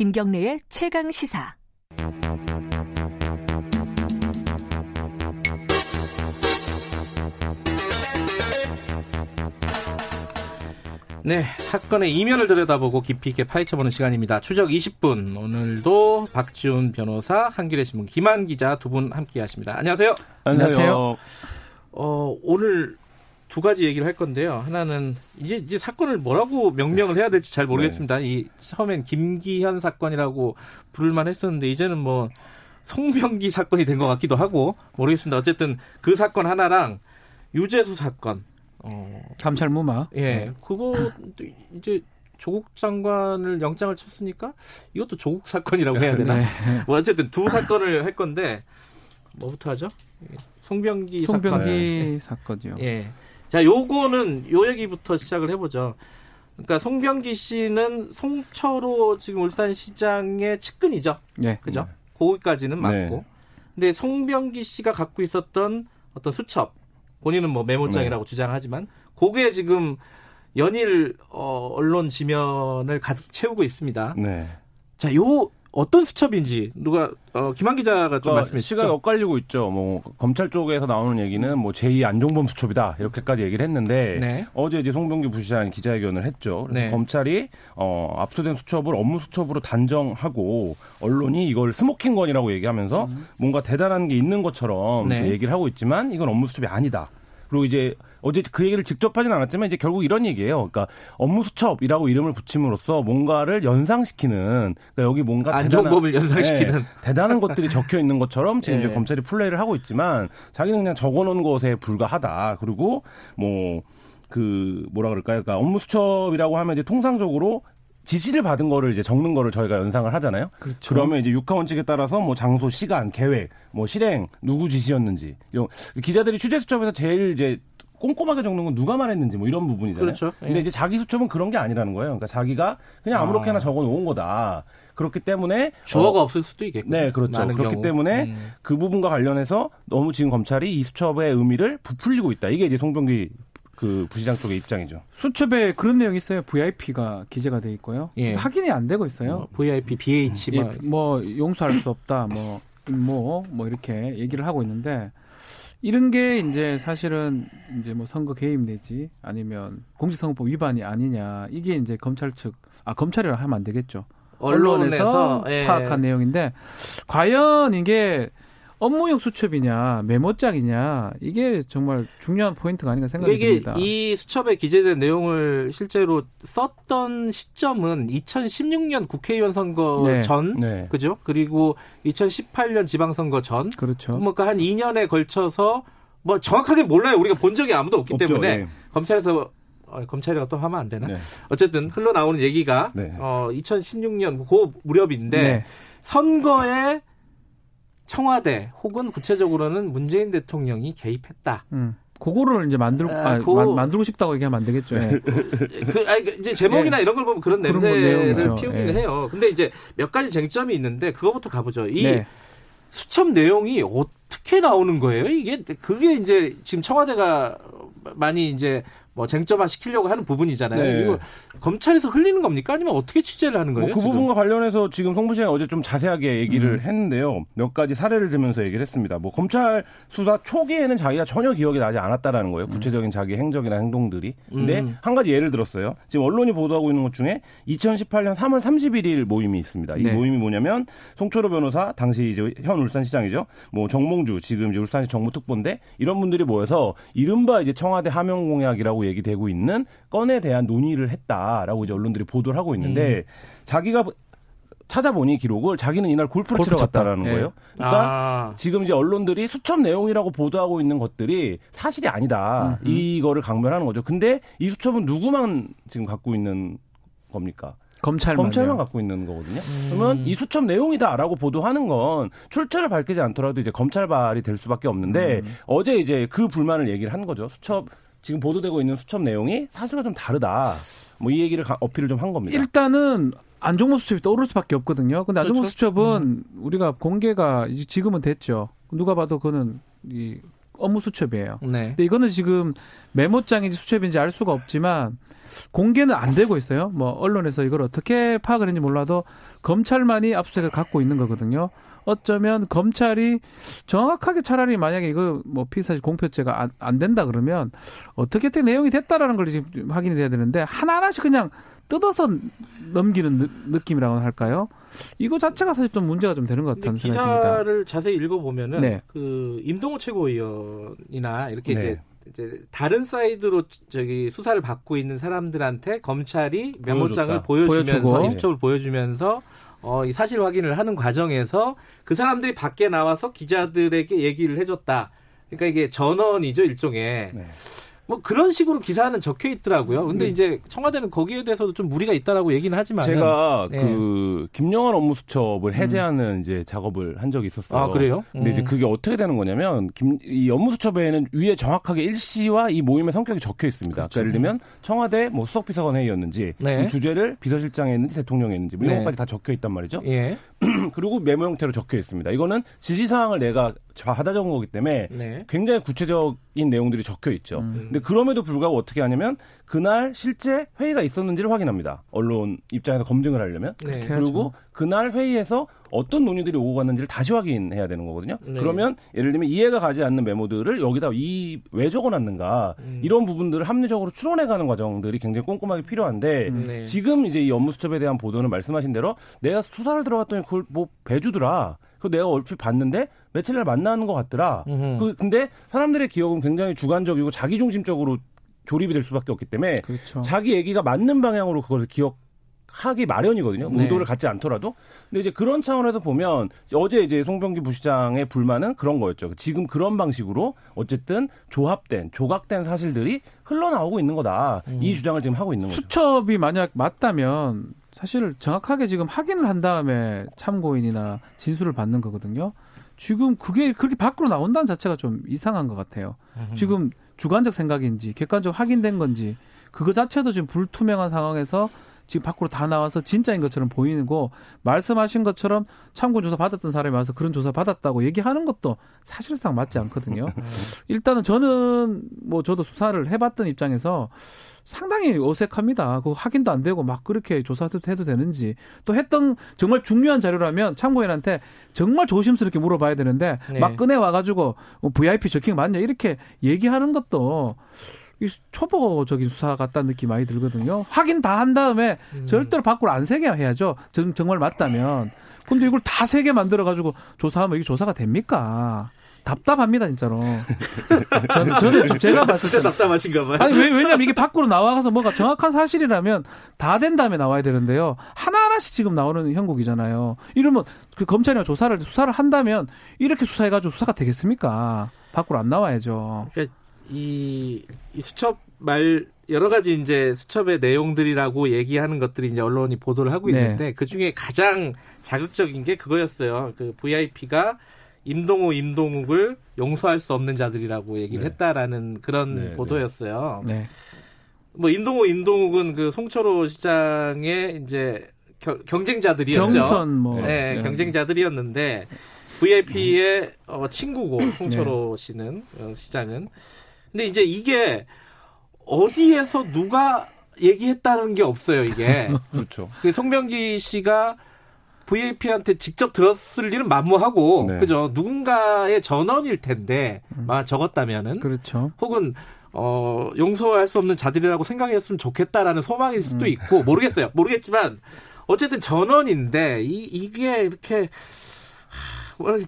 김경래의 최강 시사. 네, 사건의 이면을 들여다보고 깊이 있게 파헤쳐보는 시간입니다. 추적 20분. 오늘도 박지훈 변호사, 한겨레 신문 김한 기자 두 분 함께하십니다. 안녕하세요. 안녕하세요. 어, 오늘 두 가지 얘기를 할 건데요. 하나는 이제 이제 사건을 뭐라고 명명을 해야 될지 잘 모르겠습니다. 네. 이 처음엔 김기현 사건이라고 부를만 했었는데 이제는 뭐 송병기 사건이 된 것 같기도 하고 모르겠습니다. 어쨌든 그 사건 하나랑 유재수 사건 어. 감찰 무마. 예. 네. 그거 이제 조국 장관을 영장을 쳤으니까 이것도 조국 사건이라고 해야 되나? 네. 뭐 어쨌든 두 사건을 할 건데 뭐부터 하죠? 송병기, 송병기 사건. 이요 예. 자, 요거는 요 얘기부터 시작을 해보죠. 그러니까 송병기 씨는 송철호 지금 울산시장의 측근이죠. 네. 그죠? 네. 거기까지는 맞고. 네. 근데 송병기 씨가 갖고 있었던 어떤 수첩, 본인은 뭐 메모장이라고 네. 주장하지만 그게 지금 연일 어, 언론 지면을 가득 채우고 있습니다. 네. 자, 요 어떤 수첩인지 누가 어, 김한 기자가 좀 그러니까 말씀해 주시죠. 시가 엇갈리고 있죠. 뭐 검찰 쪽에서 나오는 얘기는 뭐 제2 안종범 수첩이다 이렇게까지 얘기를 했는데 네. 어제 이제 송병기 부시장 기자회견을 했죠. 네. 검찰이 어, 압수된 수첩을 업무 수첩으로 단정하고 언론이 이걸 스모킹건이라고 얘기하면서 음. 뭔가 대단한 게 있는 것처럼 네. 얘기를 하고 있지만 이건 업무 수첩이 아니다. 그리고 이제 어제 그 얘기를 직접 하진 않았지만 이제 결국 이런 얘기예요. 그러니까 업무 수첩이라고 이름을 붙임으로써 뭔가를 연상시키는 그러니까 여기 뭔가 안정법을 연상시키는 네, 대단한 것들이 적혀 있는 것처럼 지금 네. 이제 검찰이 플레이를 하고 있지만 자기는 그냥 적어놓은 것에 불과하다. 그리고 뭐 그 뭐라 그럴까요? 그러니까 업무 수첩이라고 하면 이제 통상적으로 지시를 받은 거를 이제 적는 거를 저희가 연상을 하잖아요. 그렇죠. 그러면 이제 육하 원칙에 따라서 뭐 장소, 시간, 계획, 뭐 실행, 누구 지시였는지 이런 기자들이 취재 수첩에서 제일 이제 꼼꼼하게 적는 건 누가 말했는지 뭐 이런 부분이잖아요. 그렇죠. 근데 예. 이제 자기 수첩은 그런 게 아니라는 거예요. 그러니까 자기가 그냥 아무렇게나 아. 적어 놓은 거다. 그렇기 때문에 주어가 어, 없을 수도 있겠고. 네, 그렇죠. 그렇기 경우. 때문에 음. 그 부분과 관련해서 너무 지금 검찰이 이 수첩의 의미를 부풀리고 있다. 이게 이제 송병기 그 부시장 쪽의 입장이죠. 수첩에 그런 내용이 있어요. VIP가 기재가 돼 있고요. 예. 확인이 안 되고 있어요. 뭐 VIP, BH 예, 뭐 용서할 수 없다. 뭐 임모 뭐 이렇게 얘기를 하고 있는데 이런 게 이제 사실은 이제 뭐 선거 개입 내지 아니면 공직선거법 위반이 아니냐 이게 이제 검찰 측 아 검찰이라 하면 안 되겠죠. 언론에서, 언론에서 예. 파악한 내용인데 과연 이게 업무용 수첩이냐 메모장이냐 이게 정말 중요한 포인트가 아닌가 생각이 이게 듭니다. 이 수첩에 기재된 내용을 실제로 썼던 시점은 2016년 국회의원 선거 네. 전 네. 그죠? 그리고 2018년 지방선거 전 그렇죠. 뭐까 한 2년에 걸쳐서 뭐 정확하게 몰라요. 우리가 본 적이 아무도 없기 없죠. 때문에 네. 검찰에서 어, 검찰이라고 또 하면 안 되나? 네. 어쨌든 흘러나오는 얘기가 네. 어, 2016년 그 무렵인데 네. 선거에 청와대 혹은 구체적으로는 문재인 대통령이 개입했다. 음. 그거를 이제 만들고 아, 아, 고... 만들고 싶다고 얘기하면 안 되겠죠. 네. 그 아니, 그 이제 제목이나 네. 이런 걸 보면 그런 냄새를 그런 피우기는 네. 해요. 근데 이제 몇 가지 쟁점이 있는데 그거부터 가보죠. 이 네. 수첩 내용이 어떻게 나오는 거예요? 이게 그게 이제 지금 청와대가 많이 이제 뭐 쟁점화 시키려고 하는 부분이잖아요. 네. 이거 검찰에서 흘리는 겁니까? 아니면 어떻게 취재를 하는 거예요? 뭐그 부분과 관련해서 지금 송부 씨가 어제 좀 자세하게 얘기를 음. 했는데요. 몇 가지 사례를 들면서 얘기를 했습니다. 뭐 검찰 수사 초기에는 자기가 전혀 기억이 나지 않았다라는 거예요. 음. 구체적인 자기 행적이나 행동들이. 근데 음. 한 가지 예를 들었어요. 지금 언론이 보도하고 있는 것 중에 2018년 3월 31일 모임이 있습니다. 이 네. 모임이 뭐냐면 송철호 변호사 당시 이제 현 울산시장이죠. 뭐 정몽주 지금 이제 울산시 정무특보인데 이런 분들이 모여서 이른바 이제 청와대 하명 공약이라고 얘기되고 있는 건에 대한 논의를 했다라고 이제 언론들이 보도를 하고 있는데 음. 자기가 찾아보니 기록을 자기는 이날 골프를 골프 치러 갔다라는 네. 거예요. 그러니까 아. 지금 이제 언론들이 수첩 내용이라고 보도하고 있는 것들이 사실이 아니다. 음. 이거를 강변하는 거죠. 근데 이 수첩은 누구만 지금 갖고 있는 겁니까? 검찰만 검찰만 갖고 있는 거거든요. 음. 그러면 이 수첩 내용이다라고 보도하는 건 출처를 밝히지 않더라도 이제 검찰발이 될 수밖에 없는데 음. 어제 이제 그 불만을 얘기를 한 거죠. 수첩 지금 보도되고 있는 수첩 내용이 사실과 좀 다르다. 뭐 이 얘기를 어필을 좀 한 겁니다. 일단은 안종범 수첩이 떠오를 수밖에 없거든요. 근데 안종범 그렇죠? 수첩은 음. 우리가 공개가 이제 지금은 됐죠. 누가 봐도 그는 이 업무 수첩이에요. 네. 근데 이거는 지금 메모장인지 수첩인지 알 수가 없지만 공개는 안 되고 있어요. 뭐 언론에서 이걸 어떻게 파악을 했는지 몰라도 검찰만이 압수수색을 갖고 있는 거거든요. 어쩌면 검찰이 정확하게 차라리 만약에 이거 뭐 피사실 공표죄가 안, 안 된다 그러면 어떻게 어떻게 내용이 됐다라는 걸 지금 확인이 돼야 되는데 하나하나씩 그냥 뜯어서 넘기는 느, 느낌이라고 할까요? 이거 자체가 사실 좀 문제가 좀 되는 것 같다는 생각이 듭니다. 기사를 자세히 읽어보면은 네. 그 임동호 최고위원이나 이렇게 네. 이제 이제 다른 사이드로 저기 수사를 받고 있는 사람들한테 검찰이 메모장을 보여주면서 보여주고. 인수첩을 보여주면서 어, 이 사실 확인을 하는 과정에서 그 사람들이 밖에 나와서 기자들에게 얘기를 해줬다. 그러니까 이게 전언이죠 일종의. 네. 뭐 그런 식으로 기사는 적혀 있더라고요. 근데 네. 이제 청와대는 거기에 대해서도 좀 무리가 있다라고 얘기는 하지만 제가 네. 그 김영한 업무 수첩을 해제하는 음. 이제 작업을 한 적이 있었어요. 아 그래요? 근데 음. 이제 그게 어떻게 되는 거냐면 김, 이 업무 수첩에는 위에 정확하게 일시와 이 모임의 성격이 적혀 있습니다. 그렇죠. 그러니까 예를 들면 청와대 뭐 수석비서관 회의였는지 네. 그 주재를 비서실장이 했는지 대통령이 했는지 뭐 이런 네. 것까지 다 적혀 있단 말이죠. 예. 그리고 메모 형태로 적혀 있습니다. 이거는 지시사항을 내가 받아 적은 거기 때문에 네. 굉장히 구체적인 내용들이 적혀 있죠. 음. 근데 그럼에도 불구하고 어떻게 하냐면 그날 실제 회의가 있었는지를 확인합니다. 언론 입장에서 검증을 하려면. 네. 그리고 그날 회의에서 어떤 논의들이 오고 갔는지를 다시 확인해야 되는 거거든요. 네. 그러면 예를 들면 이해가 가지 않는 메모들을 여기다 이 왜 적어놨는가 음. 이런 부분들을 합리적으로 추론해가는 과정들이 굉장히 꼼꼼하게 필요한데 음. 네. 지금 이제 이 업무 수첩에 대한 보도는 말씀하신 대로 내가 수사를 들어갔더니 그걸 뭐 배주더라. 그 내가 얼핏 봤는데 며칠 날 만나는 것 같더라. 그 근데 사람들의 기억은 굉장히 주관적이고 자기 중심적으로 조립이 될 수밖에 없기 때문에 그렇죠. 자기 얘기가 맞는 방향으로 그것을 기억 하기 마련이거든요. 네. 의도를 갖지 않더라도. 근데 이제 그런 차원에서 보면 어제 이제 송병기 부시장의 불만은 그런 거였죠. 지금 그런 방식으로 어쨌든 조합된 조각된 사실들이 흘러나오고 있는 거다. 음. 이 주장을 지금 하고 있는 거죠. 수첩이 만약 맞다면 사실 정확하게 지금 확인을 한 다음에 참고인이나 진술을 받는 거거든요. 지금 그게 그렇게 밖으로 나온다는 자체가 좀 이상한 것 같아요. 음. 지금 주관적 생각인지 객관적 확인된 건지 그거 자체도 지금 불투명한 상황에서 지금 밖으로 다 나와서 진짜인 것처럼 보이고 말씀하신 것처럼 참고 조사 받았던 사람이 와서 그런 조사 받았다고 얘기하는 것도 사실상 맞지 않거든요. 음. 일단은 저는 뭐 저도 수사를 해봤던 입장에서 상당히 어색합니다. 그 확인도 안 되고 막 그렇게 조사도 해도 되는지 또 했던 정말 중요한 자료라면 참고인한테 정말 조심스럽게 물어봐야 되는데 네. 막 꺼내 와가지고 뭐 VIP 적힌 맞냐 이렇게 얘기하는 것도 이 초보적인 수사 같다는 느낌 많이 들거든요. 확인 다 한 다음에 음. 절대로 밖으로 안 세게 해야죠. 정말 맞다면. 근데 이걸 다 세게 만들어가지고 조사하면 이게 조사가 됩니까? 답답합니다 진짜로. 저는, 저는 제가 봤을 때 답답하신가 봐요. 아니 왜 왜냐면 이게 밖으로 나와서 뭐가 정확한 사실이라면 다 된 다음에 나와야 되는데요. 하나 하나씩 지금 나오는 형국이잖아요. 이러면 그 검찰이나 조사를 수사를 한다면 이렇게 수사해가지고 수사가 되겠습니까? 밖으로 안 나와야죠. 그러니까 이, 이 수첩 말 여러 가지 이제 수첩의 내용들이라고 얘기하는 것들이 이제 언론이 보도를 하고 네. 있는데 네. 그 중에 가장 자극적인 게 그거였어요. 그 VIP가 임동우, 임동욱을 용서할 수 없는 자들이라고 얘기를 네. 했다라는 그런 네, 네. 보도였어요. 네. 뭐 임동우, 임동욱은 그 송철호 시장의 이제 겨, 경쟁자들이었죠. 경선 뭐. 네, 네. 경쟁자들이었는데 VIP의 어, 친구고 송철호 씨는 어, 시장은. 근데 이제 이게 어디에서 누가 얘기했다는 게 없어요, 이게. 그렇죠. 그 송병기 씨가 VIP한테 직접 들었을 일은 만무하고 네. 그죠 누군가의 전원일 텐데 음. 막 적었다면은 그렇죠. 혹은 어 용서할 수 없는 자들이라고 생각했으면 좋겠다라는 소망일 수도 음. 있고 모르겠어요 모르겠지만 어쨌든 전원인데 이 이게 이렇게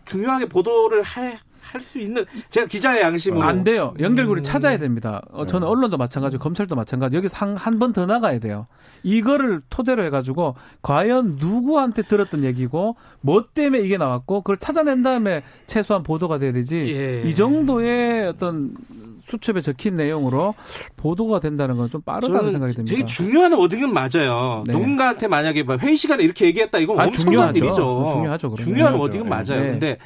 중요하게 보도를 해, 할 수 있는 제가 기자의 양심으로 안 돼요. 연결고리 음. 찾아야 됩니다. 어, 저는 네. 언론도 마찬가지고 검찰도 마찬가지. 여기서 한번 더 나가야 돼요. 이거를 토대로 해가지고 과연 누구한테 들었던 얘기고 뭐 때문에 이게 나왔고 그걸 찾아낸 다음에 최소한 보도가 돼야 되지. 예. 이 정도의 어떤 수첩에 적힌 내용으로 보도가 된다는 건 좀 빠르다는 생각이 듭니다. 되게 중요한 워딩은 맞아요. 네. 누군가한테 만약에 회의 시간에 이렇게 얘기했다 이건 아, 엄청난 중요하죠. 일이죠. 중요하죠. 그러면. 중요한 워딩은 맞아요. 네. 근데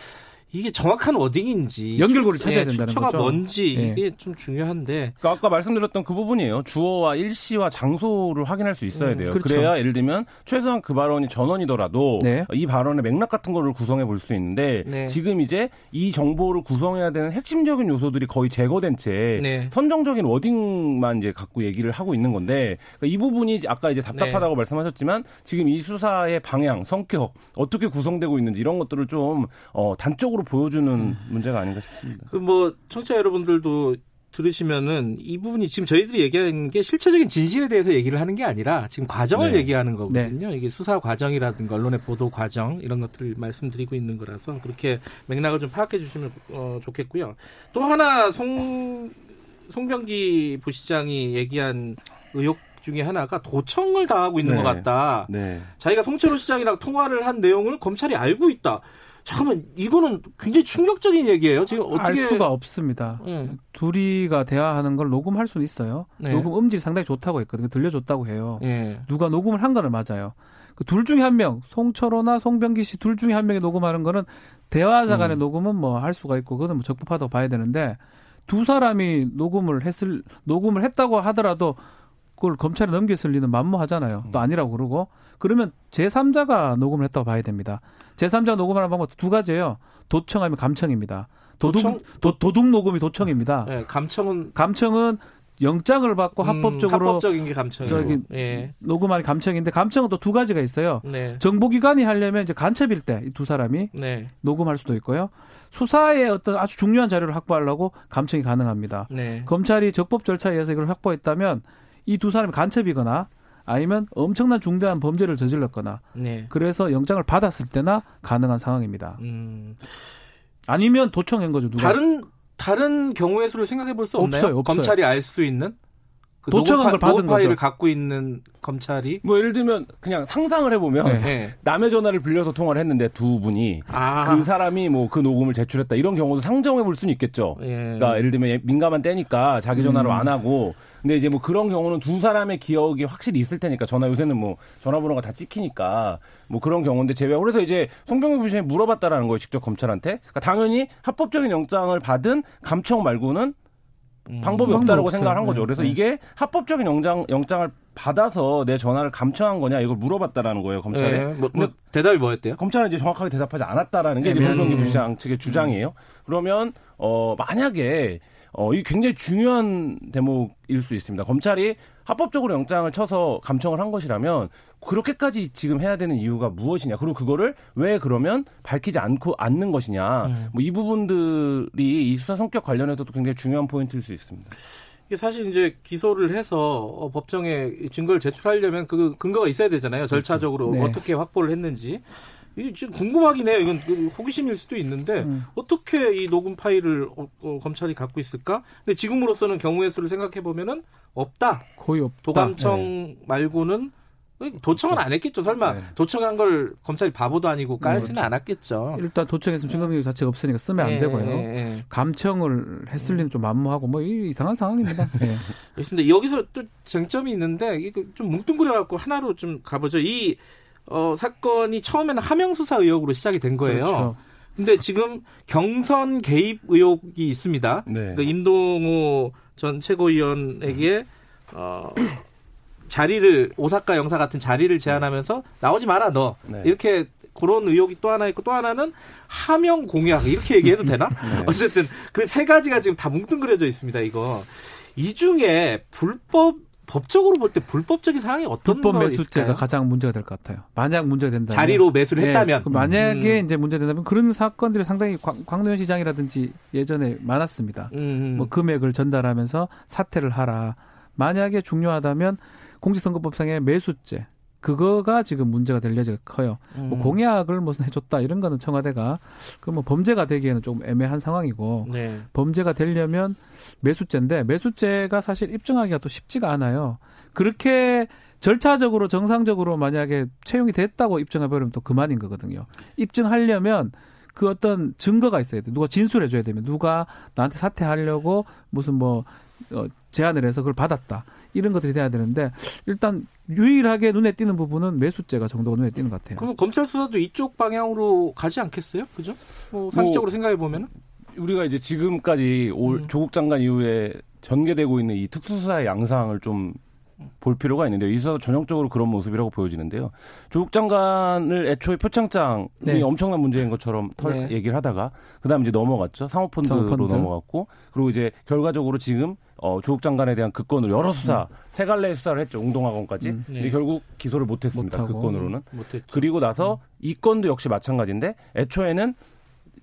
이게 정확한 워딩인지 연결고리를 찾아야 예, 된다는 거죠. 뭔지 예. 이게 좀 중요한데. 그러니까 아까 말씀드렸던 그 부분이에요. 주어와 일시와 장소를 확인할 수 있어야 음, 돼요. 음, 그렇죠. 그래야 예를 들면 최소한 그 발언이 전원이더라도 네. 이 발언의 맥락 같은 거를 구성해 볼 수 있는데 네. 지금 이제 이 정보를 구성해야 되는 핵심적인 요소들이 거의 제거된 채 네. 선정적인 워딩만 이제 갖고 얘기를 하고 있는 건데 그러니까 이 부분이 아까 이제 답답하다고 네. 말씀하셨지만 지금 이 수사의 방향, 성격 어떻게 구성되고 있는지 이런 것들을 좀 어, 단적으로 보여주는 음. 문제가 아닌가 싶습니다. 그 뭐 청취자 여러분들도 들으시면은 이 부분이 지금 저희들이 얘기하는 게 실체적인 진실에 대해서 얘기를 하는 게 아니라 지금 과정을 네. 얘기하는 거거든요. 네. 이게 수사 과정이라든가 언론의 보도 과정 이런 것들을 말씀드리고 있는 거라서 그렇게 맥락을 좀 파악해 주시면 어, 좋겠고요. 또 하나 송 송병기 부시장이 얘기한 의혹 중에 하나가 도청을 당하고 있는 네. 것 같다. 네. 자기가 송철호 시장이랑 통화를 한 내용을 검찰이 알고 있다. 잠깐만 이거는 굉장히 충격적인 얘기예요. 지금 어떻게 알 수가 없습니다. 네. 둘이가 대화하는 걸 녹음할 수는 있어요. 네. 녹음 음질이 상당히 좋다고 했거든요. 들려줬다고 해요. 네. 누가 녹음을 한 거는 맞아요. 그 둘 중에 한 명, 송철호나 송병기 씨 둘 중에 한 명이 녹음하는 거는 대화자 간의 음. 녹음은 뭐 할 수가 있고 그거는 뭐 적법하다고 봐야 되는데 두 사람이 녹음을 했을 녹음을 했다고 하더라도 그걸 검찰에 넘겼을 리는 만무하잖아요. 또 음. 아니라고 그러고 그러면 제3자가 녹음을 했다고 봐야 됩니다. 제3자가 녹음하는 방법 두 가지예요. 도청하면 감청입니다. 도둑 도청? 도, 도둑 녹음이 도청입니다. 네, 감청은 감청은 영장을 받고 음, 합법적으로 합법적인 게 감청이고 저기 예. 녹음하는 감청인데 감청은 또 두 가지가 있어요. 네. 정보기관이 하려면 이제 간첩일 때이두 사람이 네. 녹음할 수도 있고요. 수사에 어떤 아주 중요한 자료를 확보하려고 감청이 가능합니다. 네. 검찰이 적법 절차에 의해서 이걸 확보했다면 이 두 사람이 간첩이거나 아니면 엄청난 중대한 범죄를 저질렀거나 네. 그래서 영장을 받았을 때나 가능한 상황입니다. 음. 아니면 도청한 거죠. 누가. 다른 다른 경우의 수를 생각해 볼 수 없나요? 없어요, 없어요. 검찰이 알 수 있는 그 도청한 걸 받은 파일을 갖고 있는 검찰이 뭐 예를 들면 그냥 상상을 해보면 네. 네. 남의 전화를 빌려서 통화를 했는데 두 분이 아. 그 사람이 뭐 그 녹음을 제출했다 이런 경우도 상정해 볼 수는 있겠죠. 예. 그러니까 예를 들면 민감한 때니까 자기 전화로 음. 안 하고 근데 이제 뭐 그런 경우는 두 사람의 기억이 확실히 있을 테니까 전화 요새는 뭐 전화번호가 다 찍히니까 뭐 그런 경우인데 제외 그래서 이제 송병규 부시장이 물어봤다라는 거예요 직접 검찰한테 그러니까 당연히 합법적인 영장을 받은 감청 말고는 음, 방법이 없다라고 생각을 한 거죠. 그래서 네. 이게 합법적인 영장 영장을 받아서 내 전화를 감청한 거냐 이걸 물어봤다라는 거예요 검찰에. 네, 뭐, 뭐 대답이 뭐였대요? 검찰은 이제 정확하게 대답하지 않았다라는 게 네, 이제 송병기 부시장 측의 주장이에요. 그러면 어 만약에 어, 이 굉장히 중요한 대목일 수 있습니다. 검찰이 합법적으로 영장을 쳐서 감청을 한 것이라면 그렇게까지 지금 해야 되는 이유가 무엇이냐. 그리고 그거를 왜 그러면 밝히지 않고 않는 것이냐. 음. 뭐이 부분들이 이 수사 성격 관련해서도 굉장히 중요한 포인트일 수 있습니다. 이게 사실 이제 기소를 해서 어, 법정에 증거를 제출하려면 그 근거가 있어야 되잖아요. 절차적으로 그렇죠. 네. 어떻게 확보를 했는지. 이 지금 궁금하긴 해요. 이건 그 호기심일 수도 있는데 음. 어떻게 이 녹음 파일을 어, 어, 검찰이 갖고 있을까? 근데 지금으로서는 경우의 수를 생각해 보면은 없다. 거의 없다. 도감청 네. 말고는 도청은 안 했겠죠. 설마 네. 도청한 걸 검찰이 바보도 아니고 깔지는 뭐, 않았겠죠. 일단 도청했으면 증거능력 자체가 없으니까 쓰면 안 네, 되고요. 네, 감청을 했을 리는 좀 만무하고 뭐 이상한 상황입니다. 네. 그렇습니다. 여기서 또 쟁점이 있는데 이거 좀 뭉뚱그려 갖고 하나로 좀 가보죠. 이 어, 사건이 처음에는 하명 수사 의혹으로 시작이 된 거예요. 그렇죠. 근데 지금 경선 개입 의혹이 있습니다. 네. 그 임동호 전 최고위원에게 어, 자리를 오사카 영사 같은 자리를 제안하면서 나오지 마라 너 네. 이렇게 그런 의혹이 또 하나 있고 또 하나는 하명 공약 이렇게 얘기해도 되나? 네. 어쨌든 그 세 가지가 지금 다 뭉뚱그려져 있습니다. 이거 이 중에 불법 법적으로 볼 때 불법적인 사항이 어떤 불법 매수죄가 가장 문제가 될 것 같아요. 만약 문제가 된다면 자리로 매수를 네, 했다면 그 만약에 음. 이제 문제 된다면 그런 사건들이 상당히 광, 년 시장이라든지 예전에 많았습니다. 음. 뭐 금액을 전달하면서 사퇴를 하라. 만약에 중요하다면 공직선거법상의 매수죄 그거가 지금 문제가 될 여지가 커요. 뭐 음. 뭐 공약을 무슨 해줬다 이런 거는 청와대가 그 뭐 범죄가 되기에는 좀 애매한 상황이고 네. 범죄가 되려면 매수죄인데 매수죄가 사실 입증하기가 또 쉽지가 않아요. 그렇게 절차적으로 정상적으로 만약에 채용이 됐다고 입증해버리면 또 그만인 거거든요. 입증하려면 그 어떤 증거가 있어야 돼. 누가 진술해줘야 되면 누가 나한테 사퇴하려고 무슨 뭐 어, 제안을 해서 그걸 받았다. 이런 것들이 돼야 되는데 일단 유일하게 눈에 띄는 부분은 매수죄가 정도가 눈에 띄는 것 같아요. 그럼 검찰 수사도 이쪽 방향으로 가지 않겠어요? 그죠? 뭐 상식적으로 뭐, 생각해 보면은 우리가 이제 지금까지 올 음. 조국 장관 이후에 전개되고 있는 이 특수수사의 양상을 좀 볼 필요가 있는데 여기서 전형적으로 그런 모습이라고 보여지는데요. 조국 장관을 애초에 표창장이 네. 엄청난 문제인 것처럼 털 네. 얘기를 하다가 그다음 이제 넘어갔죠. 사모펀드로 사모펀드. 넘어갔고 그리고 이제 결과적으로 지금 어, 조국 장관에 대한 그 건으로 여러 수사, 음. 세 갈래 수사를 했죠. 웅동학원까지. 음. 근데 네. 결국 기소를 못했습니다. 그 건으로는. 못했죠. 그리고 나서 음. 이 건도 역시 마찬가지인데 애초에는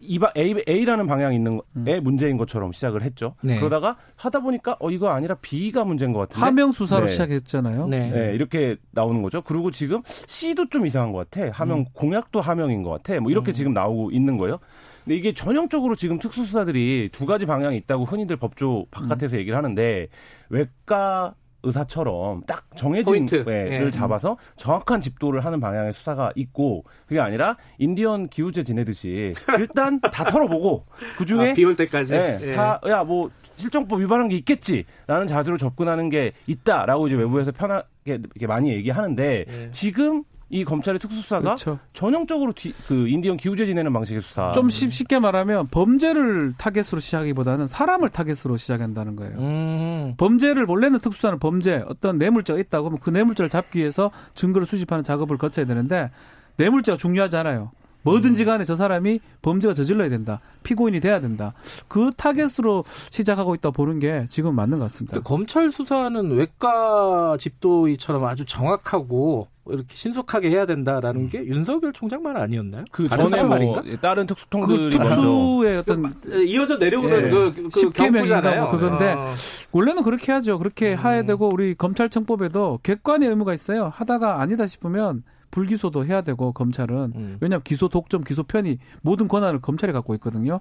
이바 A, A라는 방향이 있는 음. 애 문제인 것처럼 시작을 했죠. 네. 그러다가 하다 보니까 어 이거 아니라 B가 문제인 것 같은데. 하명 수사로 네. 시작했잖아요. 네. 네. 이렇게 나오는 거죠. 그리고 지금 C도 좀 이상한 것 같아. 하명 음. 공약도 하명인 것 같아. 뭐 이렇게 음. 지금 나오고 있는 거예요. 근데 이게 전형적으로 지금 특수수사들이 두 가지 방향이 있다고 흔히들 법조 바깥에서 음. 얘기를 하는데 외과 의사처럼 딱 정해진 를 예. 잡아서 정확한 집도를 하는 방향의 수사가 있고 그게 아니라 인디언 기우제 지내듯이 일단 다 털어보고 그 중에 아, 비올 때까지 예, 예. 다야 뭐 실정법 위반한 게 있겠지라는 자세로 접근하는 게 있다라고 이제 외부에서 편하게 이렇게 많이 얘기하는데 예. 지금 이 검찰의 특수수사가 그렇죠. 전형적으로 뒤, 그 인디언 기우제 지내는 방식의 수사. 좀 쉽게 말하면 범죄를 타겟으로 시작하기보다는 사람을 타겟으로 시작한다는 거예요. 음. 범죄를 원래는 특수수사는 범죄 어떤 뇌물죄가 있다고 하면 그 뇌물죄를 잡기 위해서 증거를 수집하는 작업을 거쳐야 되는데 뇌물죄가 중요하잖아요. 뭐든지 간에 저 사람이 범죄가 저질러야 된다. 피고인이 돼야 된다. 그 타겟으로 시작하고 있다 보는 게 지금 맞는 것 같습니다. 검찰 수사는 외과 집도이처럼 아주 정확하고 이렇게 신속하게 해야 된다라는 음. 게 윤석열 총장만 아니었나요? 그 전에 뭐 다른 특수통들이 그 특수의 어떤 그, 이어져 내려오는 예. 그, 그 경부잖아요. 뭐 그건데 아. 원래는 그렇게 하죠. 그렇게 음. 해야 되고 우리 검찰청법에도 객관의 의무가 있어요. 하다가 아니다 싶으면 불기소도 해야 되고 검찰은 음. 왜냐하면 기소 독점 기소 편이 모든 권한을 검찰이 갖고 있거든요.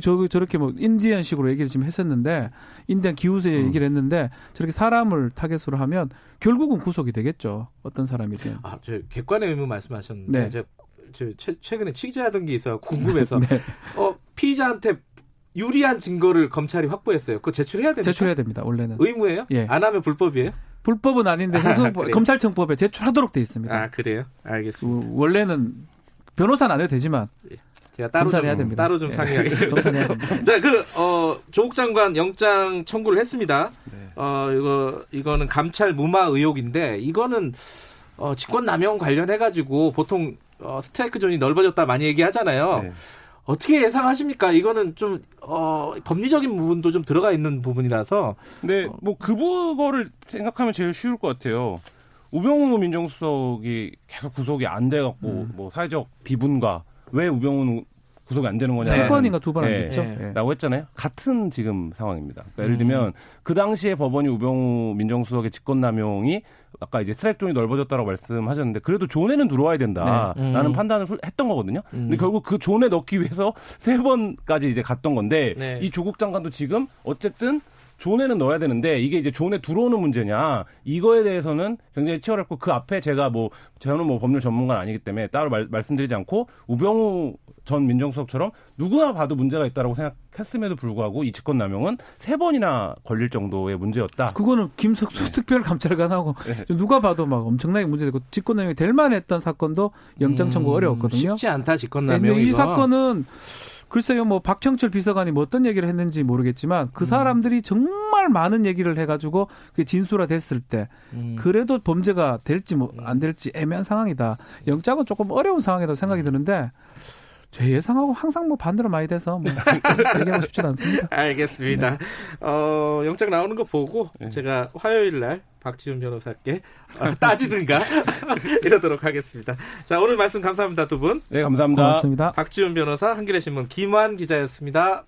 저 저렇게 뭐 인디언식으로 얘기를 지금 했었는데 인디언 기우세 음. 얘기를 했는데 저렇게 사람을 타겟으로 하면 결국은 구속이 되겠죠. 어떤 사람이든. 아, 저 객관의 의무 말씀하셨는데 네. 저, 저 최근에 취재하던 게 있어 궁금해서 네. 어 피의자한테 유리한 증거를 검찰이 확보했어요. 그거 제출해야 됩니까? 제출해야 됩니다. 원래는 의무예요? 예. 안 하면 불법이에요? 불법은 아닌데 아, 검찰청법에 제출하도록 돼 있습니다. 아 그래요? 알겠습니다. 그, 원래는 변호사는 안 해도 되지만 예. 제가 따로 좀, 해야 됩니다. 따로 좀 예. 상의하겠습니다. 자, 그 어, 조국 장관 영장 청구를 했습니다. 네. 어, 이거 이거는 감찰 무마 의혹인데 이거는 어, 직권 남용 관련해 가지고 보통 어, 스트라이크 존이 넓어졌다 많이 얘기하잖아요. 네. 어떻게 예상하십니까? 이거는 좀 어, 법리적인 부분도 좀 들어가 있는 부분이라서. 네, 어. 뭐 그거를 생각하면 제일 쉬울 것 같아요. 우병우 민정수석이 계속 구속이 안 돼갖고 음. 뭐 사회적 비분과 왜 우병우는 구속이 안 되는 거냐. 세 번인가 두 번 안 됐죠. 네. 네. 라고 했잖아요. 같은 지금 상황입니다. 그러니까 예를 들면 음. 그 당시에 법원이 우병우 민정수석의 직권남용이 아까 이제 존이 넓어졌다고 말씀하셨는데 그래도 존에는 들어와야 된다라는 네. 음. 판단을 했던 거거든요. 음. 근데 결국 그 존에 넣기 위해서 세 번까지 이제 갔던 건데 네. 이 조국 장관도 지금 어쨌든 존에는 넣어야 되는데 이게 이제 존에 들어오는 문제냐 이거에 대해서는 굉장히 치열했고 그 앞에 제가 뭐 저는 뭐 법률 전문가는 아니기 때문에 따로 말, 말씀드리지 않고 우병우 전 민정수석처럼 누구나 봐도 문제가 있다라고 생각했음에도 불구하고 이 직권 남용은 세 번이나 걸릴 정도의 문제였다. 그거는 김석수 네. 특별감찰관하고 네. 누가 봐도 막 엄청나게 문제되고 직권 남용이 될 만했던 사건도 영장 청구 음, 어려웠거든요. 쉽지 않다 직권 남용. 네, 이 사건은 글쎄요, 뭐 박형철 비서관이 뭐 어떤 얘기를 했는지 모르겠지만 그 음. 사람들이 정말 많은 얘기를 해가지고 그 진술화 됐을 때 음. 그래도 범죄가 될지 뭐 안 될지 애매한 상황이다. 영장은 조금 어려운 상황이라고 생각이 드는데 제 예상하고 항상 뭐 반대로 많이 돼서 뭐 얘기하고 싶진 않습니다. 알겠습니다. 네. 어, 영장 나오는 거 보고 네. 제가 화요일 날 박지훈 변호사께 어, 따지든가 이러도록 하겠습니다. 자, 오늘 말씀 감사합니다, 두 분. 네, 감사합니다. 고맙습니다. 박지훈 변호사, 한겨레 신문 김환 기자였습니다.